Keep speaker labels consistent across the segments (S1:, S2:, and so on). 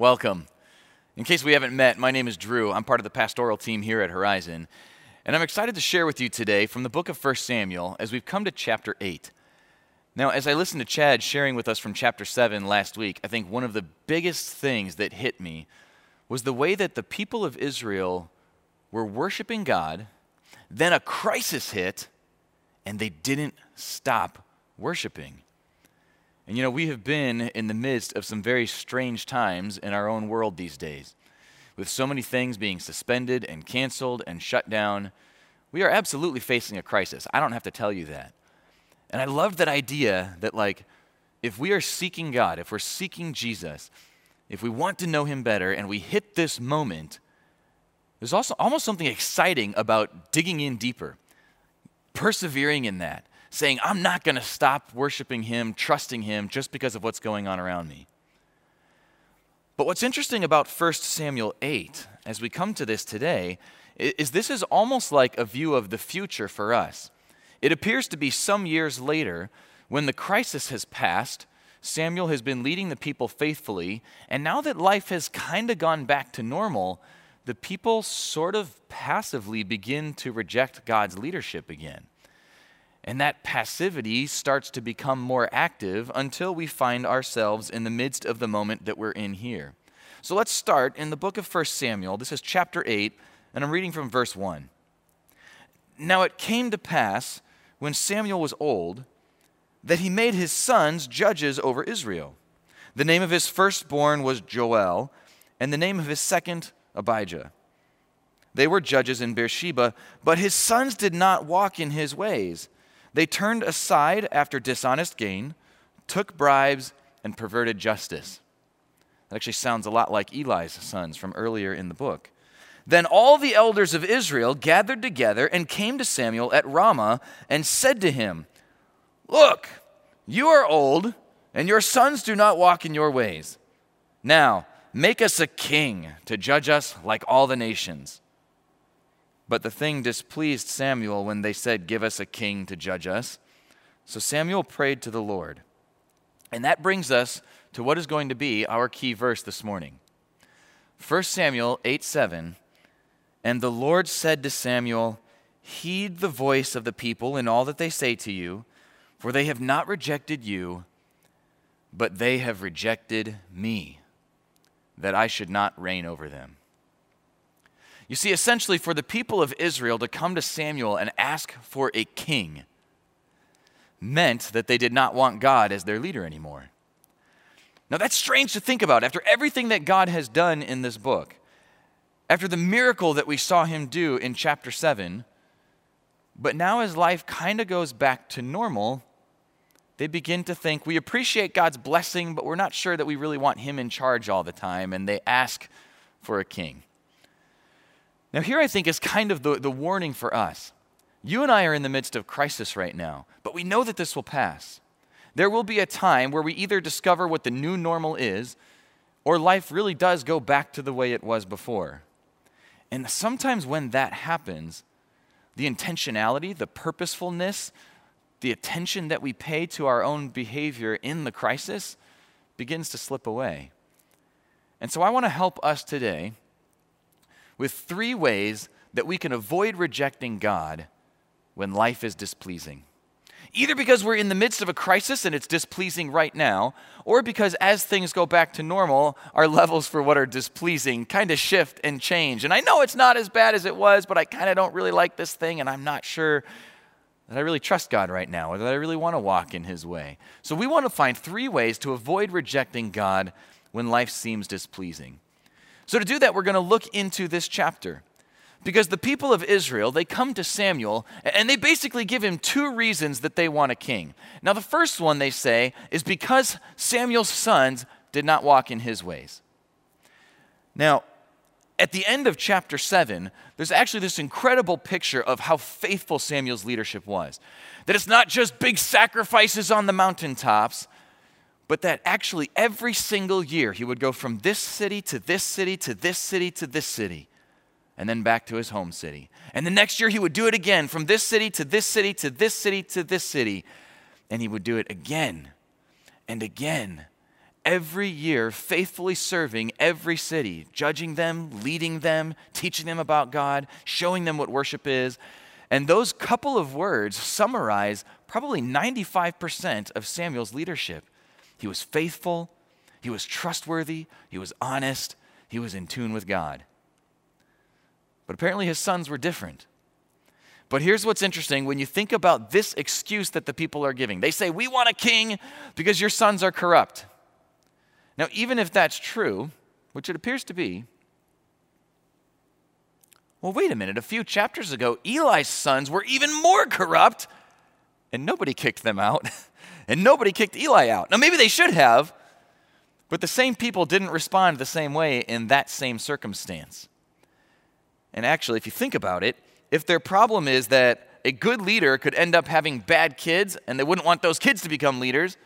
S1: Welcome. In case we haven't met, my name is Drew. I'm part of the pastoral team here at Horizon. And I'm excited to share with you today from the book of 1 Samuel as we've come to chapter 8. Now, as I listened to Chad sharing with us from chapter 7 last week, I think one of the biggest things that hit me was the way that the people of Israel were worshiping God, then a crisis hit, and they didn't stop worshiping. And you know, we have been in the midst of some very strange times in our own world these days. With so many things being suspended and canceled and shut down, we are absolutely facing a crisis. I don't have to tell you that. And I love that idea that, like, if we are seeking God, if we're seeking Jesus, if we want to know Him better and we hit this moment, there's also almost something exciting about digging in deeper, persevering in that, saying, I'm not going to stop worshiping Him, trusting Him, just because of what's going on around me. But what's interesting about 1 Samuel 8, as we come to this today, is this is almost like a view of the future for us. It appears to be some years later, when the crisis has passed, Samuel has been leading the people faithfully, and now that life has kind of gone back to normal, the people sort of passively begin to reject God's leadership again. And that passivity starts to become more active until we find ourselves in the midst of the moment that we're in here. So let's start in the book of 1 Samuel. This is chapter 8, and I'm reading from verse 1. Now it came to pass, when Samuel was old, that he made his sons judges over Israel. The name of his firstborn was Joel, and the name of his second, Abijah. They were judges in Beersheba, but his sons did not walk in his ways. They turned aside after dishonest gain, took bribes, and perverted justice. That actually sounds a lot like Eli's sons from earlier in the book. Then all the elders of Israel gathered together and came to Samuel at Ramah and said to him, Look, you are old, and your sons do not walk in your ways. Now, make us a king to judge us like all the nations. But the thing displeased Samuel when they said, Give us a king to judge us. So Samuel prayed to the Lord. And that brings us to what is going to be our key verse this morning 1 Samuel 8 7. And the Lord said to Samuel, Heed the voice of the people in all that they say to you, for they have not rejected you, but they have rejected me, that I should not reign over them. You see, essentially, for the people of Israel to come to Samuel and ask for a king meant that they did not want God as their leader anymore. Now, that's strange to think about after everything that God has done in this book. After the miracle that we saw him do in chapter 7, but now as life kind of goes back to normal, they begin to think we appreciate God's blessing, but we're not sure that we really want him in charge all the time, and they ask for a king. Now, here I think is kind of the, the warning for us. You and I are in the midst of crisis right now, but we know that this will pass. There will be a time where we either discover what the new normal is, or life really does go back to the way it was before. And sometimes when that happens, the intentionality, the purposefulness, the attention that we pay to our own behavior in the crisis begins to slip away. And so I want to help us today with three ways that we can avoid rejecting God when life is displeasing. Either because we're in the midst of a crisis and it's displeasing right now, or because as things go back to normal, our levels for what are displeasing kind of shift and change. And I know it's not as bad as it was, but I kind of don't really like this thing, and I'm not sure that I really trust God right now, or that I really want to walk in His way. So we want to find three ways to avoid rejecting God when life seems displeasing. So, to do that, we're going to look into this chapter. Because the people of Israel, they come to Samuel and they basically give him two reasons that they want a king. Now, the first one they say is because Samuel's sons did not walk in his ways. Now, at the end of chapter 7, there's actually this incredible picture of how faithful Samuel's leadership was. That it's not just big sacrifices on the mountaintops, but that actually every single year he would go from this city to this city to this city to this city and then back to his home city. And the next year he would do it again from this city to this city to this city to this city. And he would do it again and again every year faithfully serving every city, judging them, leading them, teaching them about God, showing them what worship is. And those couple of words summarize probably 95% of Samuel's leadership. He was faithful, he was trustworthy, he was honest, he was in tune with God. But apparently his sons were different. But here's what's interesting when you think about this excuse that the people are giving. They say, We want a king because your sons are corrupt. Now, even if that's true, which it appears to be, well, wait a minute. A few chapters ago, Eli's sons were even more corrupt, and nobody kicked them out, and nobody kicked Eli out. Now, maybe they should have, but the same people didn't respond the same way in that same circumstance. And actually, if you think about it, if their problem is that a good leader could end up having bad kids and they wouldn't want those kids to become leaders,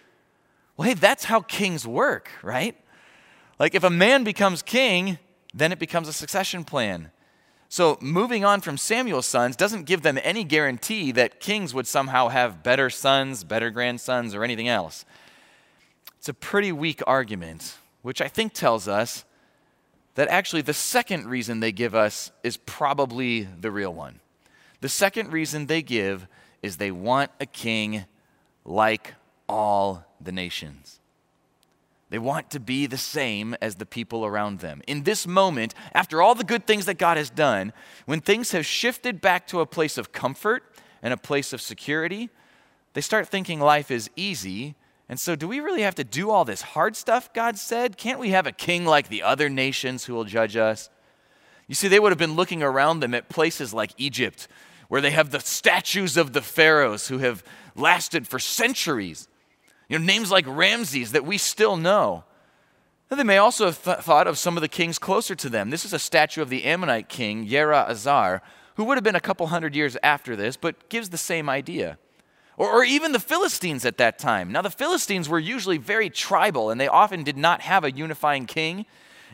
S1: well, hey, that's how kings work, right? Like if a man becomes king, then it becomes a succession plan. So, moving on from Samuel's sons doesn't give them any guarantee that kings would somehow have better sons, better grandsons, or anything else. It's a pretty weak argument, which I think tells us that actually the second reason they give us is probably the real one. The second reason they give is they want a king like all the nations. They want to be the same as the people around them. In this moment, after all the good things that God has done, when things have shifted back to a place of comfort and a place of security, they start thinking life is easy. And so, do we really have to do all this hard stuff, God said? Can't we have a king like the other nations who will judge us? You see, they would have been looking around them at places like Egypt, where they have the statues of the pharaohs who have lasted for centuries. You know, names like Ramses that we still know. And they may also have th- thought of some of the kings closer to them. This is a statue of the Ammonite king, Yera Azar, who would have been a couple hundred years after this, but gives the same idea. Or, or even the Philistines at that time. Now, the Philistines were usually very tribal, and they often did not have a unifying king.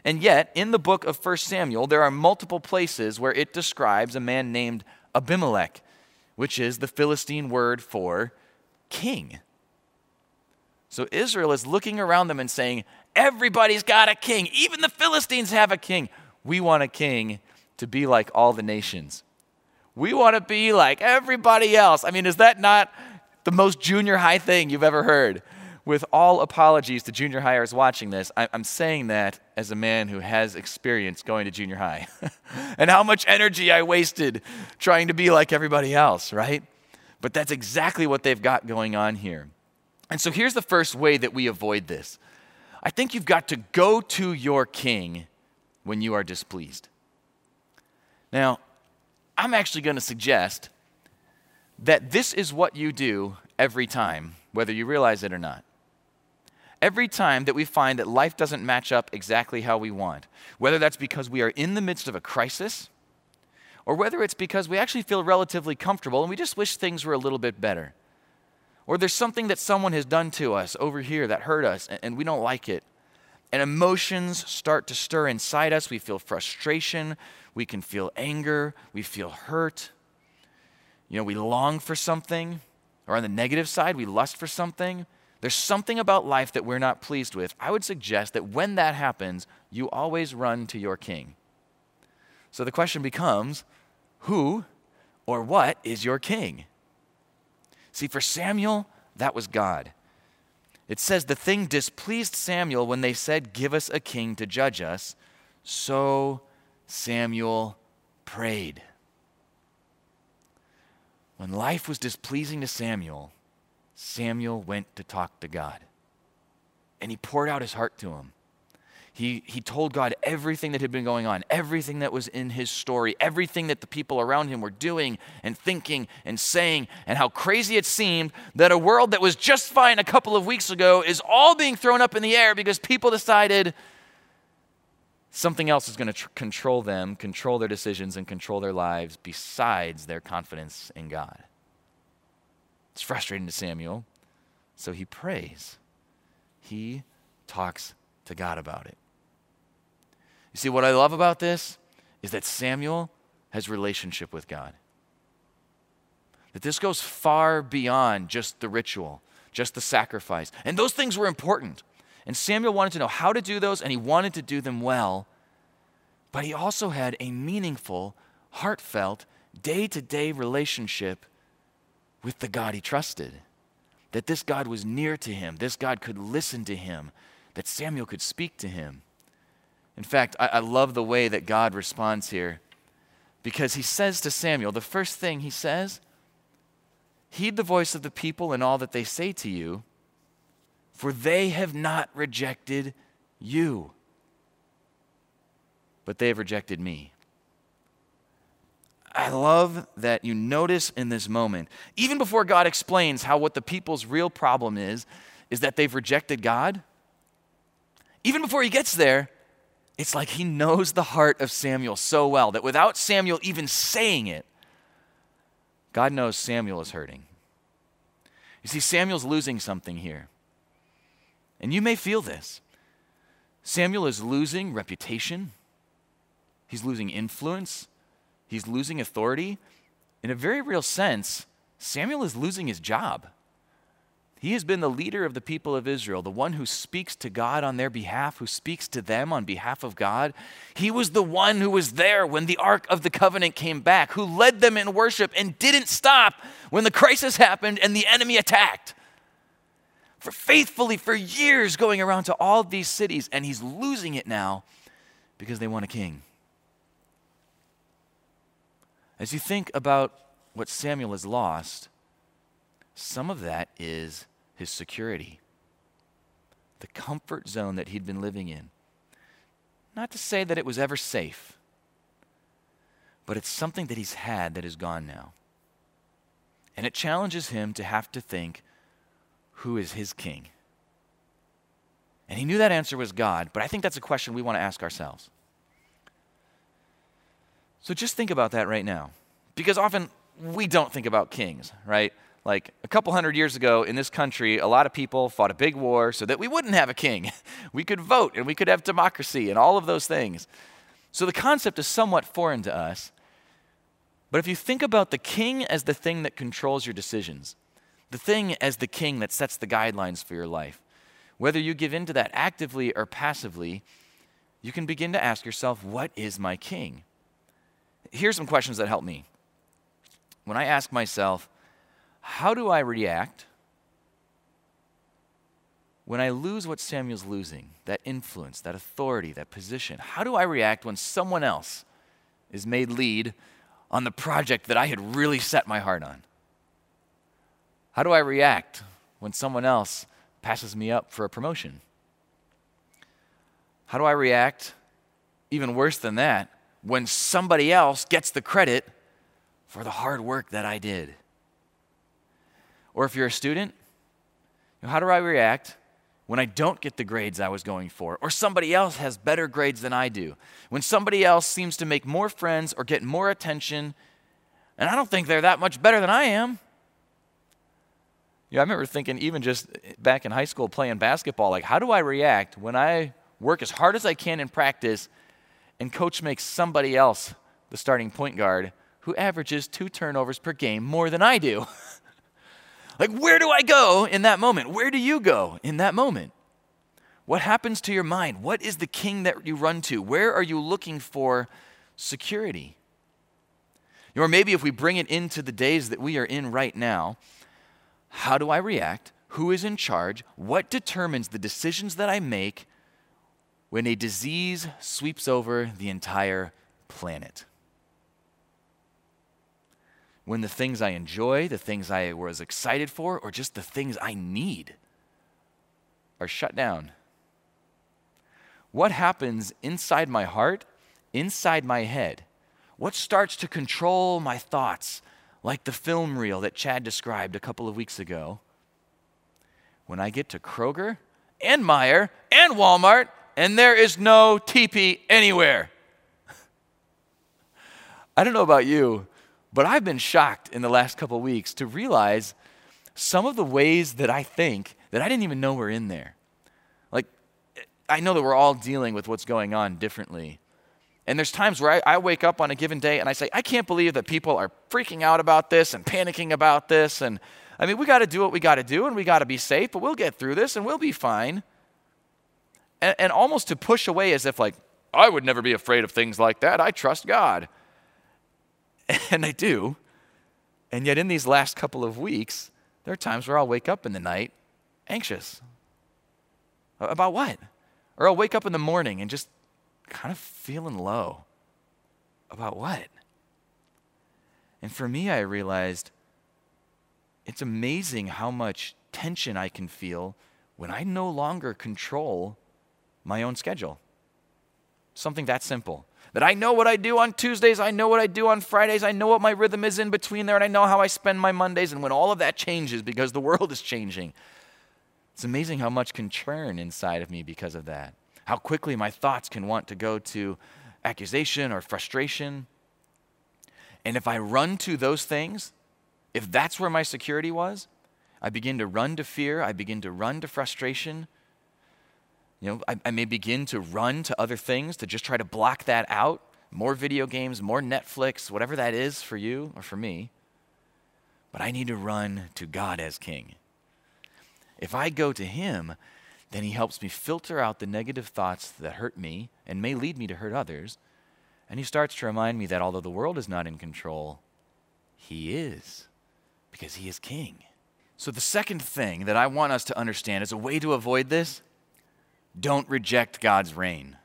S1: And yet, in the book of 1 Samuel, there are multiple places where it describes a man named Abimelech, which is the Philistine word for king. So Israel is looking around them and saying, Everybody's got a king. Even the Philistines have a king. We want a king to be like all the nations. We want to be like everybody else. I mean, is that not the most junior high thing you've ever heard? With all apologies to junior highers watching this, I'm saying that as a man who has experience going to junior high and how much energy I wasted trying to be like everybody else, right? But that's exactly what they've got going on here. And so here's the first way that we avoid this I think you've got to go to your king when you are displeased. Now, I'm actually going to suggest that this is what you do every time, whether you realize it or not. Every time that we find that life doesn't match up exactly how we want, whether that's because we are in the midst of a crisis, or whether it's because we actually feel relatively comfortable and we just wish things were a little bit better. Or there's something that someone has done to us over here that hurt us and we don't like it. And emotions start to stir inside us. We feel frustration. We can feel anger. We feel hurt. You know, we long for something. Or on the negative side, we lust for something. There's something about life that we're not pleased with. I would suggest that when that happens, you always run to your king. So the question becomes who or what is your king? See, for Samuel, that was God. It says the thing displeased Samuel when they said, Give us a king to judge us. So Samuel prayed. When life was displeasing to Samuel, Samuel went to talk to God. And he poured out his heart to him. He, he told God everything that had been going on, everything that was in his story, everything that the people around him were doing and thinking and saying, and how crazy it seemed that a world that was just fine a couple of weeks ago is all being thrown up in the air because people decided something else is going to tr- control them, control their decisions, and control their lives besides their confidence in God. It's frustrating to Samuel, so he prays. He talks to God about it. You see, what I love about this is that Samuel has relationship with God. That this goes far beyond just the ritual, just the sacrifice. And those things were important. And Samuel wanted to know how to do those, and he wanted to do them well. But he also had a meaningful, heartfelt, day to day relationship with the God he trusted. That this God was near to him, this God could listen to him, that Samuel could speak to him. In fact, I, I love the way that God responds here because he says to Samuel, the first thing he says, Heed the voice of the people and all that they say to you, for they have not rejected you, but they have rejected me. I love that you notice in this moment, even before God explains how what the people's real problem is, is that they've rejected God. Even before he gets there, it's like he knows the heart of Samuel so well that without Samuel even saying it, God knows Samuel is hurting. You see, Samuel's losing something here. And you may feel this. Samuel is losing reputation, he's losing influence, he's losing authority. In a very real sense, Samuel is losing his job. He has been the leader of the people of Israel, the one who speaks to God on their behalf, who speaks to them on behalf of God. He was the one who was there when the Ark of the Covenant came back, who led them in worship and didn't stop when the crisis happened and the enemy attacked. For faithfully for years going around to all these cities, and he's losing it now because they want a king. As you think about what Samuel has lost, some of that is his security, the comfort zone that he'd been living in. Not to say that it was ever safe, but it's something that he's had that is gone now. And it challenges him to have to think who is his king? And he knew that answer was God, but I think that's a question we want to ask ourselves. So just think about that right now. Because often we don't think about kings, right? Like a couple hundred years ago in this country, a lot of people fought a big war so that we wouldn't have a king. We could vote and we could have democracy and all of those things. So the concept is somewhat foreign to us. But if you think about the king as the thing that controls your decisions, the thing as the king that sets the guidelines for your life, whether you give in to that actively or passively, you can begin to ask yourself, what is my king? Here's some questions that help me. When I ask myself, how do I react when I lose what Samuel's losing that influence, that authority, that position? How do I react when someone else is made lead on the project that I had really set my heart on? How do I react when someone else passes me up for a promotion? How do I react, even worse than that, when somebody else gets the credit for the hard work that I did? Or if you're a student, how do I react when I don't get the grades I was going for? Or somebody else has better grades than I do? When somebody else seems to make more friends or get more attention, and I don't think they're that much better than I am? Yeah, I remember thinking, even just back in high school playing basketball, like, how do I react when I work as hard as I can in practice and coach makes somebody else the starting point guard who averages two turnovers per game more than I do? Like, where do I go in that moment? Where do you go in that moment? What happens to your mind? What is the king that you run to? Where are you looking for security? Or maybe if we bring it into the days that we are in right now, how do I react? Who is in charge? What determines the decisions that I make when a disease sweeps over the entire planet? When the things I enjoy, the things I was excited for, or just the things I need are shut down? What happens inside my heart, inside my head? What starts to control my thoughts, like the film reel that Chad described a couple of weeks ago? When I get to Kroger and Meijer and Walmart, and there is no TP anywhere. I don't know about you, but I've been shocked in the last couple weeks to realize some of the ways that I think that I didn't even know were in there. Like, I know that we're all dealing with what's going on differently. And there's times where I, I, wake up on a given day and I say, I can't believe that people are freaking out about this and panicking about this. And I mean, we got to do what we got to do and we got to be safe, but we'll get through this and we'll be fine. and, and almost to push away as if, like, I would never be afraid of things like that. I trust God. And I do. And yet, in these last couple of weeks, there are times where I'll wake up in the night anxious. About what? Or I'll wake up in the morning and just kind of feeling low. About what? And for me, I realized it's amazing how much tension I can feel when I no longer control my own schedule. Something that simple. That I know what I do on Tuesdays, I know what I do on Fridays, I know what my rhythm is in between there, and I know how I spend my Mondays. And when all of that changes because the world is changing, it's amazing how much can churn inside of me because of that. How quickly my thoughts can want to go to accusation or frustration. And if I run to those things, if that's where my security was, I begin to run to fear, I begin to run to frustration. You know, I, I, may begin to run to other things to just try to block that out. More video games, more Netflix, whatever that is for you or for me. But I need to run to God as King. If I go to Him, then He helps me filter out the negative thoughts that hurt me and may lead me to hurt others. And He starts to remind me that although the world is not in control, He is because he is king. So, the second thing that I want us to understand is a way to avoid this don't reject God's reign.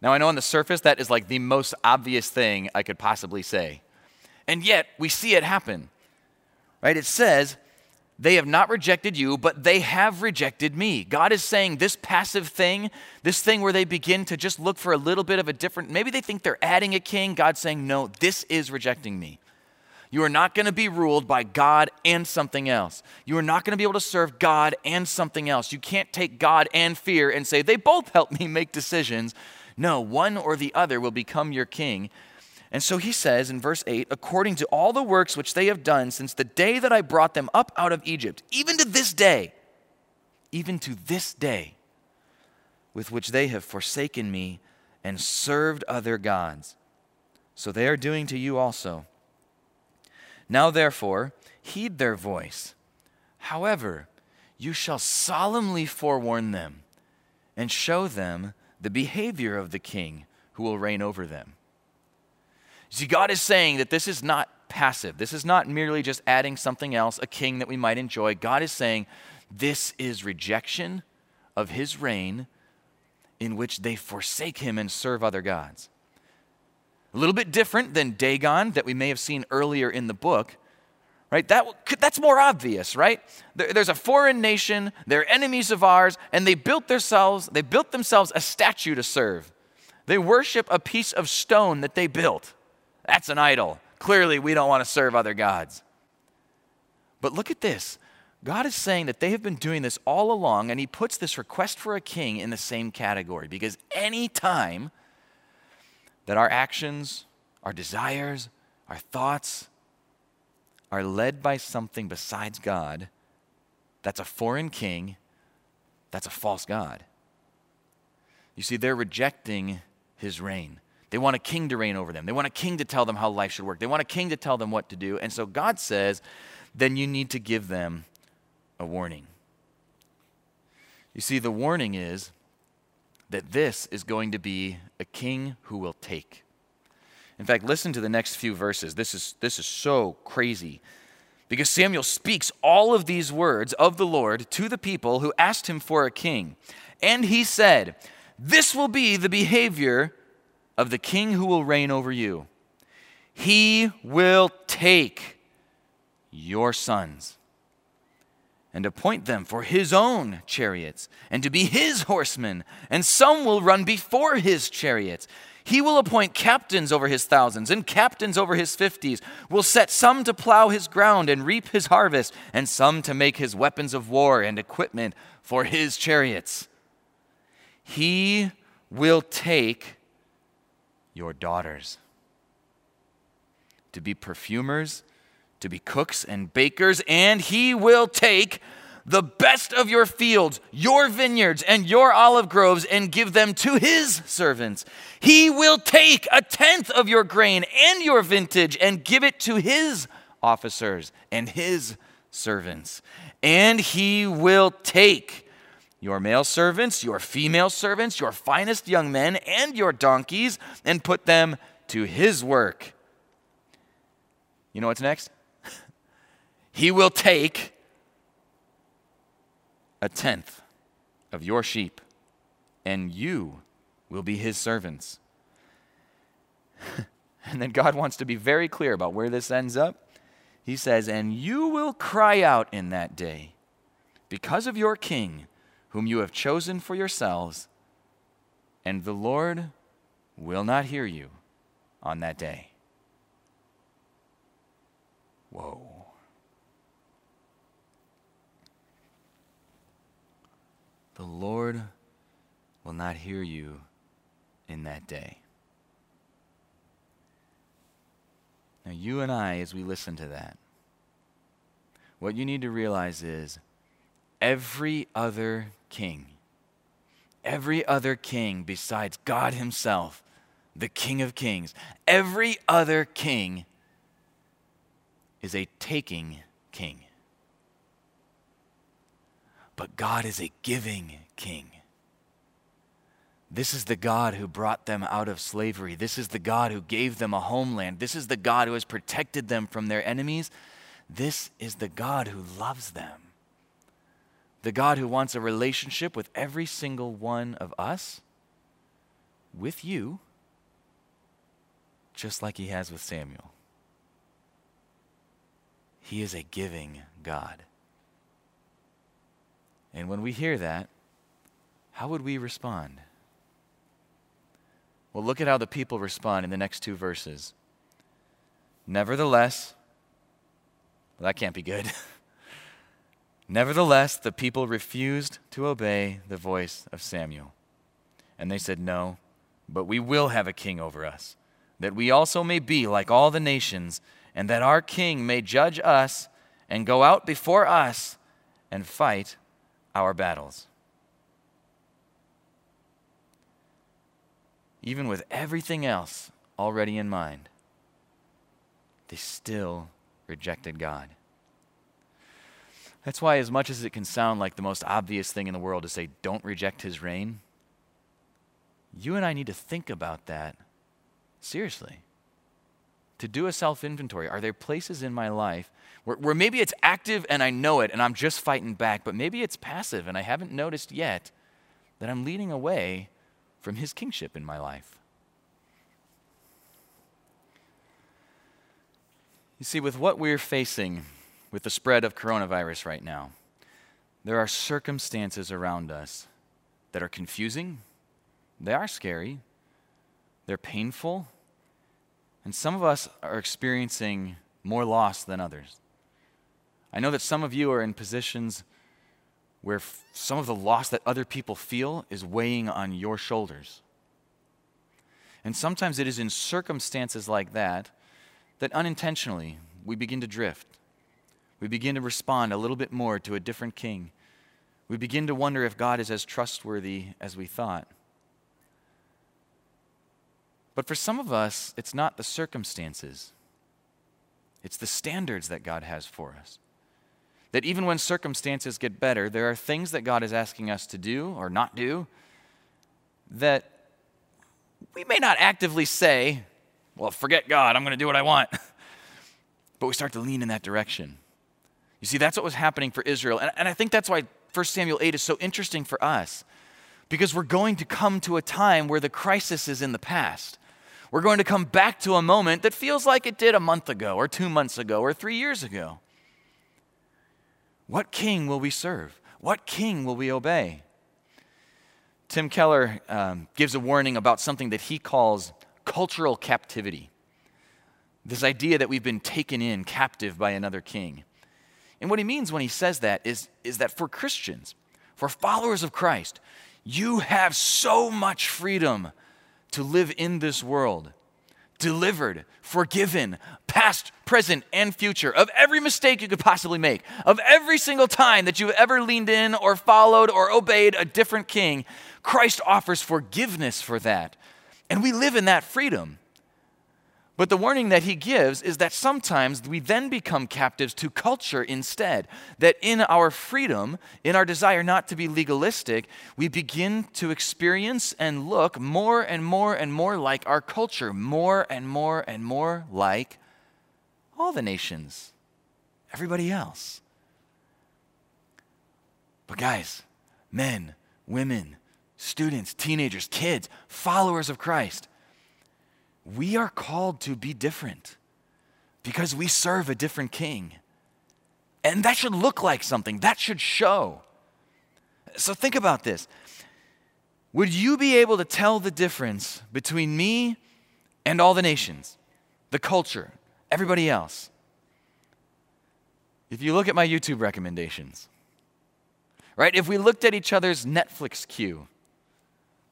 S1: Now, I know on the surface that is like the most obvious thing I could possibly say. And yet, we see it happen. Right? It says, they have not rejected you, but they have rejected me. God is saying this passive thing, this thing where they begin to just look for a little bit of a different, maybe they think they're adding a king. God's saying, no, this is rejecting me. You are not going to be ruled by God and something else. You are not going to be able to serve God and something else. You can't take God and fear and say, they both help me make decisions. No, one or the other will become your king. And so he says in verse 8, according to all the works which they have done since the day that I brought them up out of Egypt, even to this day, even to this day, with which they have forsaken me and served other gods. So they are doing to you also. Now, therefore, heed their voice. However, you shall solemnly forewarn them and show them the behavior of the king who will reign over them. See, God is saying that this is not passive. This is not merely just adding something else, a king that we might enjoy. God is saying this is rejection of his reign in which they forsake him and serve other gods. A little bit different than Dagon that we may have seen earlier in the book. Right? That, that's more obvious, right? there's a foreign nation, they're enemies of ours, and they built themselves, they built themselves a statue to serve. They worship a piece of stone that they built. That's an idol. Clearly, we don't want to serve other gods. But look at this. God is saying that they have been doing this all along, and He puts this request for a king in the same category because any time that our actions, our desires, our thoughts are led by something besides God, that's a foreign king, that's a false God. You see, they're rejecting his reign. They want a king to reign over them. They want a king to tell them how life should work. They want a king to tell them what to do. And so God says, then you need to give them a warning. You see, the warning is that this is going to be a king who will take. In fact, listen to the next few verses. This is, this is so crazy. Because Samuel speaks all of these words of the Lord to the people who asked him for a king. And he said, This will be the behavior of the king who will reign over you. He will take your sons and appoint them for his own chariots, and to be his horsemen, and some will run before his chariots. He will appoint captains over his thousands and captains over his fifties, will set some to plow his ground and reap his harvest, and some to make his weapons of war and equipment for his chariots. He will take your daughters to be perfumers to be cooks and bakers, and he will take the best of your fields, your vineyards, and your olive groves, and give them to his servants. He will take a tenth of your grain and your vintage and give it to his officers and his servants. And he will take your male servants, your female servants, your finest young men, and your donkeys, and put them to his work. You know what's next? He will take a tenth of your sheep, and you will be his servants. and then God wants to be very clear about where this ends up. He says, And you will cry out in that day because of your king whom you have chosen for yourselves, and the Lord will not hear you on that day. Whoa. The Lord will not hear you in that day. Now, you and I, as we listen to that, what you need to realize is every other king, every other king besides God Himself, the King of Kings, every other king is a taking king. But God is a giving king. This is the God who brought them out of slavery. This is the God who gave them a homeland. This is the God who has protected them from their enemies. This is the God who loves them the God who wants a relationship with every single one of us, with you, just like he has with Samuel. He is a giving God. And when we hear that, how would we respond? Well, look at how the people respond in the next two verses. Nevertheless, well, that can't be good. Nevertheless, the people refused to obey the voice of Samuel. And they said, No, but we will have a king over us, that we also may be like all the nations, and that our king may judge us and go out before us and fight our battles. Even with everything else already in mind, they still rejected God. That's why, as much as it can sound like the most obvious thing in the world to say, don't reject his reign, you and I need to think about that seriously. To do a self inventory. Are there places in my life where, where maybe it's active and I know it and I'm just fighting back, but maybe it's passive and I haven't noticed yet that I'm leading away from his kingship in my life? You see, with what we're facing with the spread of coronavirus right now. There are circumstances around us that are confusing, they are scary, they're painful, and some of us are experiencing more loss than others. I know that some of you are in positions where f- some of the loss that other people feel is weighing on your shoulders. And sometimes it is in circumstances like that that unintentionally we begin to drift we begin to respond a little bit more to a different king. We begin to wonder if God is as trustworthy as we thought. But for some of us, it's not the circumstances, it's the standards that God has for us. That even when circumstances get better, there are things that God is asking us to do or not do that we may not actively say, well, forget God, I'm going to do what I want. but we start to lean in that direction. You see, that's what was happening for Israel. And, and I think that's why 1 Samuel 8 is so interesting for us, because we're going to come to a time where the crisis is in the past. We're going to come back to a moment that feels like it did a month ago, or two months ago, or three years ago. What king will we serve? What king will we obey? Tim Keller um, gives a warning about something that he calls cultural captivity. This idea that we've been taken in captive by another king. And what he means when he says that is, is that for Christians, for followers of Christ, you have so much freedom to live in this world, delivered, forgiven, past, present, and future, of every mistake you could possibly make, of every single time that you've ever leaned in or followed or obeyed a different king. Christ offers forgiveness for that. And we live in that freedom. But the warning that he gives is that sometimes we then become captives to culture instead. That in our freedom, in our desire not to be legalistic, we begin to experience and look more and more and more like our culture, more and more and more like all the nations, everybody else. But, guys, men, women, students, teenagers, kids, followers of Christ, we are called to be different because we serve a different king. And that should look like something, that should show. So think about this. Would you be able to tell the difference between me and all the nations, the culture, everybody else? If you look at my YouTube recommendations, right? If we looked at each other's Netflix queue,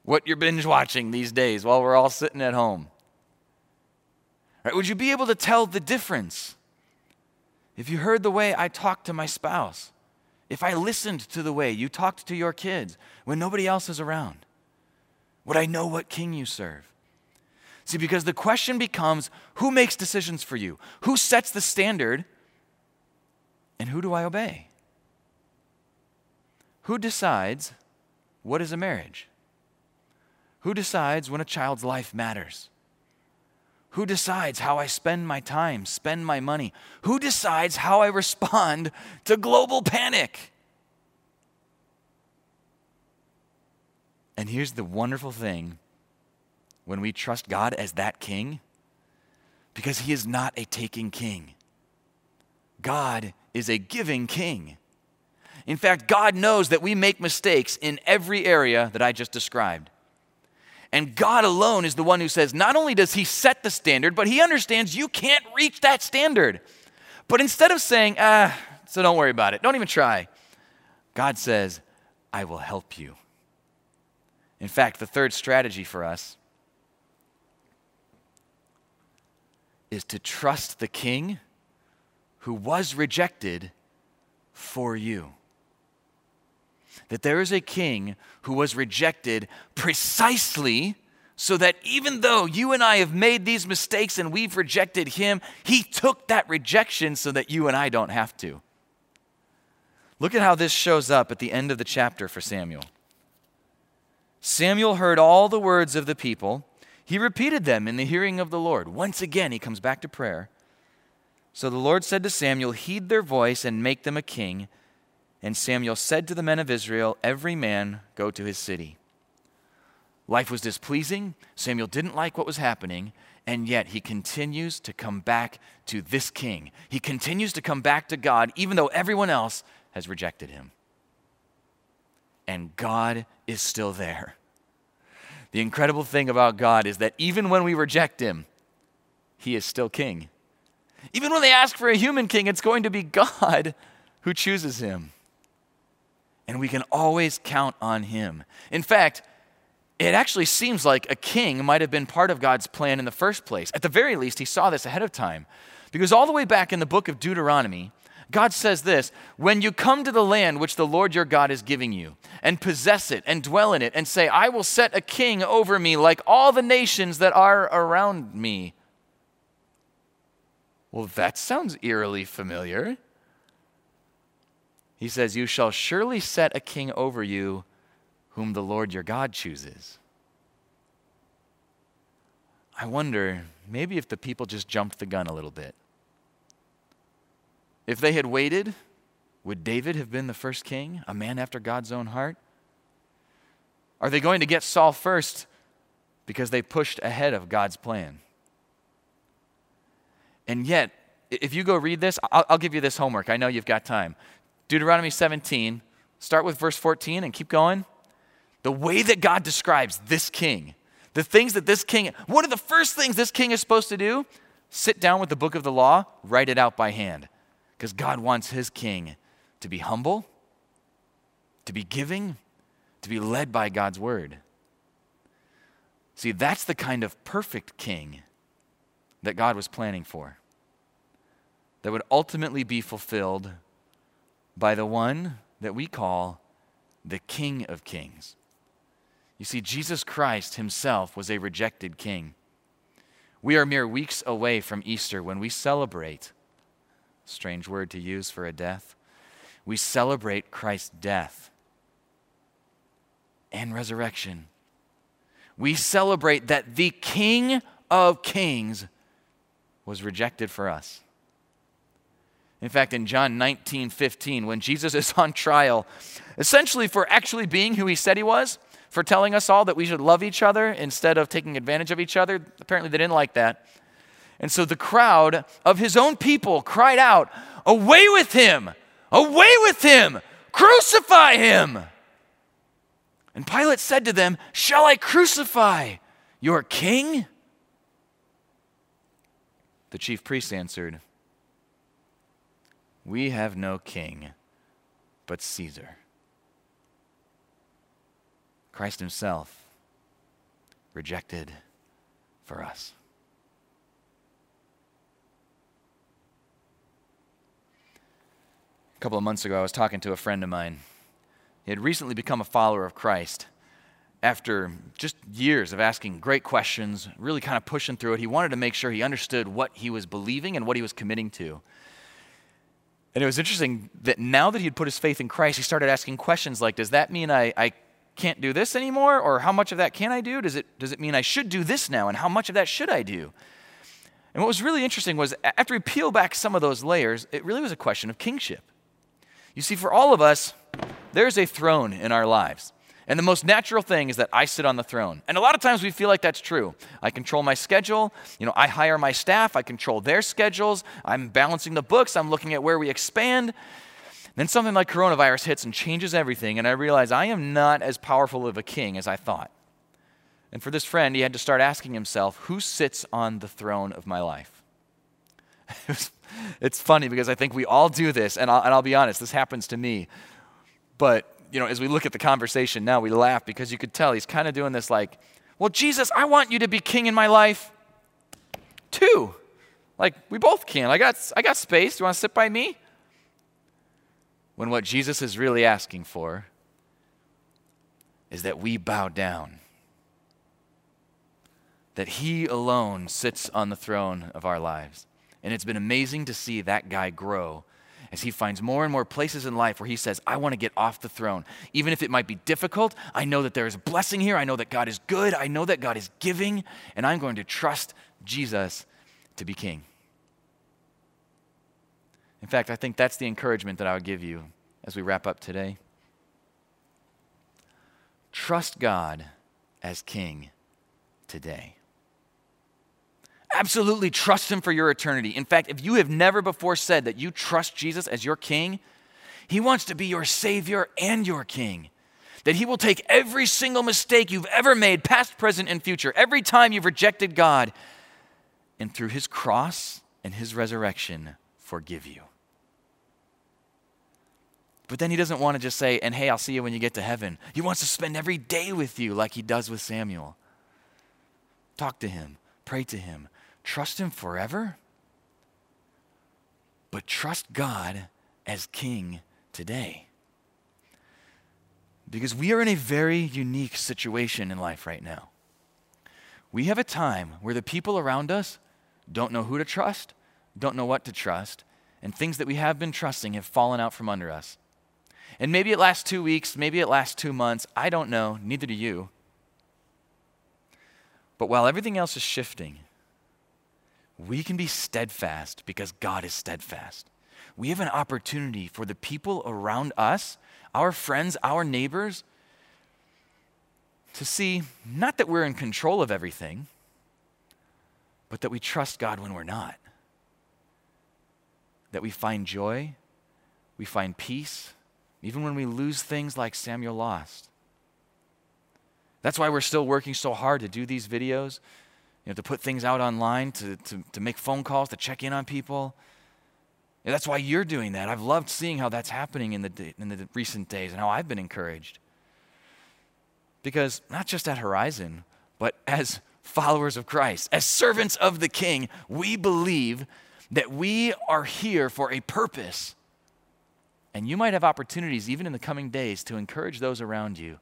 S1: what you're binge watching these days while we're all sitting at home, Right? Would you be able to tell the difference? If you heard the way I talked to my spouse, if I listened to the way you talked to your kids when nobody else is around, would I know what king you serve? See, because the question becomes who makes decisions for you? Who sets the standard? And who do I obey? Who decides what is a marriage? Who decides when a child's life matters? Who decides how I spend my time, spend my money? Who decides how I respond to global panic? And here's the wonderful thing when we trust God as that king, because he is not a taking king. God is a giving king. In fact, God knows that we make mistakes in every area that I just described. And God alone is the one who says, not only does He set the standard, but He understands you can't reach that standard. But instead of saying, ah, so don't worry about it, don't even try, God says, I will help you. In fact, the third strategy for us is to trust the king who was rejected for you that there is a king who was rejected precisely so that even though you and I have made these mistakes and we've rejected him, he took that rejection so that you and I don't have to. Look at how this shows up at the end of the chapter for Samuel. Samuel heard all the words of the people. He repeated them in the hearing of the Lord. Once again, he comes back to prayer. So the Lord said to Samuel, Heed their voice and make them a king and Samuel said to the men of Israel, Every man go to his city. Life was displeasing. Samuel didn't like what was happening, and yet he continues to come back to this king. He continues to come back to God, even though everyone else has rejected him. And God is still there. The incredible thing about God is that even when we reject him, he is still king. Even when they ask for a human king, it's going to be God who chooses him and we can always count on him. In fact, it actually seems like a king might have been part of God's plan in the first place. At the very least, he saw this ahead of time. Because all the way back in the book of Deuteronomy, God says this When you come to the land which the Lord your God is giving you, and possess it, and dwell in it, and say, I will set a king over me like all the nations that are around me. Well, that sounds eerily familiar. He says, You shall surely set a king over you whom the Lord your God chooses. I wonder, maybe if the people just jumped the gun a little bit. If they had waited, would David have been the first king, a man after God's own heart? Are they going to get Saul first because they pushed ahead of God's plan? And yet, if you go read this, I'll, I'll, give you this homework. I know you've got time. Deuteronomy 17, start with verse 14 and keep going. The way that God describes this king, the things that this king, what are the first things this king is supposed to do? Sit down with the book of the law, write it out by hand. Because God wants his king to be humble, to be giving, to be led by God's word. See, that's the kind of perfect king that God was planning for, that would ultimately be fulfilled by the one that we call the King of Kings. You see, Jesus Christ himself was a rejected king. We are mere weeks away from Easter when we celebrate, strange word to use for a death, we celebrate Christ's death and resurrection. We celebrate that the King of Kings was rejected for us. In fact, in John 19 15, when Jesus is on trial, essentially for actually being who he said he was, for telling us all that we should love each other instead of taking advantage of each other, apparently they didn't like that. And so the crowd of his own people cried out, Away with him! Away with him! Crucify him! And Pilate said to them, Shall I crucify your king? The chief priests answered, We have no king but Caesar. Christ himself rejected for us. A couple of months ago, I was talking to a friend of mine he had recently become a follower of Christ. After just years of asking great questions, really kind of pushing through it, he wanted to make sure he understood what he was believing and what he was committing to. And it was interesting that now that he had put his faith in Christ, he started asking questions like Does that mean I, I can't do this anymore? Or how much of that can I do? Does it, does it mean I should do this now? And how much of that should I do? And what was really interesting was after we peel back some of those layers, it really was a question of kingship. You see, for all of us, there's a throne in our lives. And the most natural thing is that I sit on the throne. And a lot of times we feel like that's true. I control my schedule. You know, I hire my staff. I control their schedules. I'm balancing the books. I'm looking at where we expand. Then something like coronavirus hits and changes everything. And I realize I am not as powerful of a king as I thought. And for this friend, he had to start asking himself, who sits on the throne of my life? it's funny because I think we all do this. And I'll, and I'll be honest, this happens to me. But, you know, as we look at the conversation now, we laugh because you could tell he's kind of doing this like, well, Jesus, I want you to be king in my life too. Like, we both can. I got, I got space. Do you want to sit by me? When what Jesus is really asking for is that we bow down, that He alone sits on the throne of our lives. And it's been amazing to see that guy grow as he finds more and more places in life where he says, I want to get off the throne. Even if it might be difficult, I know that there is a blessing here. I know that God is good. I know that God is giving, and I'm going to trust Jesus to be king. In fact, I think that's the encouragement that I would give you as we wrap up today. Trust God as king today. Absolutely trust Him for your eternity. In fact, if you have never before said that you trust Jesus as your King, He wants to be your Savior and your King. That He will take every single mistake you've ever made, past, present, and future, every time you've rejected God, and through His cross and His resurrection, forgive you. But then He doesn't want to just say, and hey, I'll see you when you get to heaven. He wants to spend every day with you like He does with Samuel. Talk to Him, pray to Him, Trust Him forever, but trust God as King today. Because we are in a very unique situation in life right now. We have a time where the people around us don't know who to trust, don't know what to trust, and things that we have been trusting have fallen out from under us. And maybe it lasts two weeks, maybe it lasts two months. I don't know, neither do you. But while everything else is shifting, we can be steadfast because God is steadfast. We have an opportunity for the people around us, our friends, our neighbors, to see not that we're in control of everything, but that we trust God when we're not. That we find joy, we find peace, even when we lose things like Samuel lost. That's why we're still working so hard to do these videos, you know, to put things out online, to, to, to make phone calls, to check in on people. That's why you're doing that. I've loved seeing how that's happening in the, in the recent days and how I've been encouraged. Because not just at Horizon, but as followers of Christ, as servants of the King, we believe that we are here for a purpose. And you might have opportunities, even in the coming days, to encourage those around you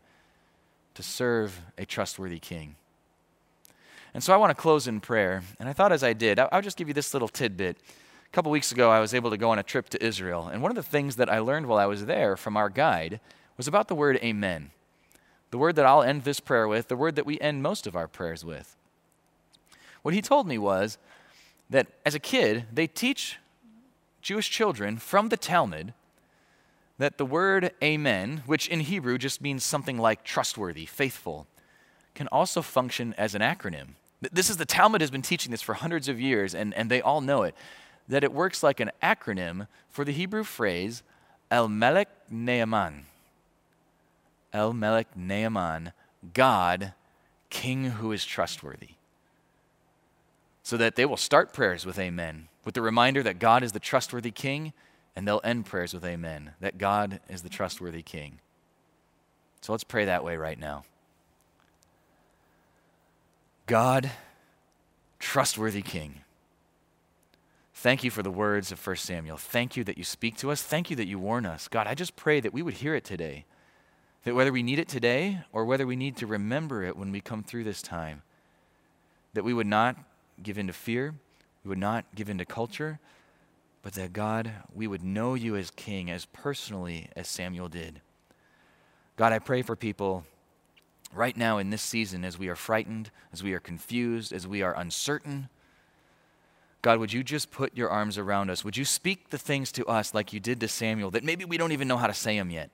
S1: to serve a trustworthy King. And so I want to close in prayer. And I thought as I did, I'll just give you this little tidbit. A couple weeks ago, I was able to go on a trip to Israel. And one of the things that I learned while I was there from our guide was about the word amen. The word that I'll end this prayer with, the word that we end most of our prayers with. What he told me was that as a kid, they teach Jewish children from the Talmud that the word amen, which in Hebrew just means something like trustworthy, faithful, can also function as an acronym. This is the Talmud has been teaching this for hundreds of years, and, and they all know it that it works like an acronym for the Hebrew phrase El Melech Ne'eman. El Melech Ne'eman, God, King who is trustworthy. So that they will start prayers with Amen, with the reminder that God is the trustworthy King, and they'll end prayers with Amen, that God is the trustworthy King. So let's pray that way right now. God, trustworthy King. Thank you for the words of 1 Samuel. Thank you that you speak to us. Thank you that you warn us. God, I just pray that we would hear it today. That whether we need it today or whether we need to remember it when we come through this time, that we would not give in to fear, we would not give in to culture, but that God, we would know you as King as personally as Samuel did. God, I pray for people right now in this season as we are frightened, as we are confused, as we are uncertain God, would you just put your arms around us? Would you speak the things to us like you did to Samuel that maybe we don't even know how to say them yet?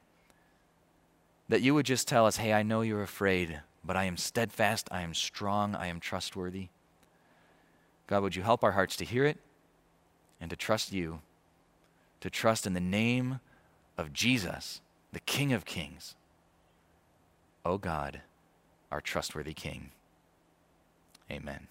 S1: That you would just tell us, hey, I know you're afraid, but I am steadfast, I am strong, I am trustworthy. God, would you help our hearts to hear it and to trust you, to trust in the name of Jesus, the King of Kings. Oh God, our trustworthy King. Amen.